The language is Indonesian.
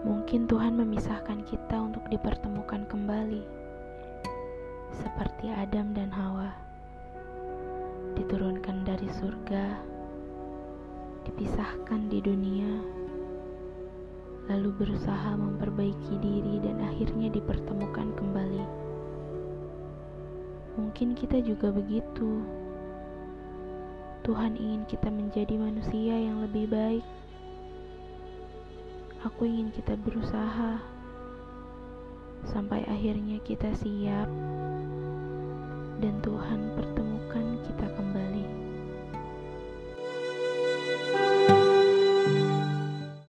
Mungkin Tuhan memisahkan kita untuk dipertemukan kembali, seperti Adam dan Hawa, diturunkan dari surga, dipisahkan di dunia, lalu berusaha memperbaiki diri, dan akhirnya dipertemukan kembali. Mungkin kita juga begitu. Tuhan ingin kita menjadi manusia yang lebih baik. Aku ingin kita berusaha. Sampai akhirnya kita siap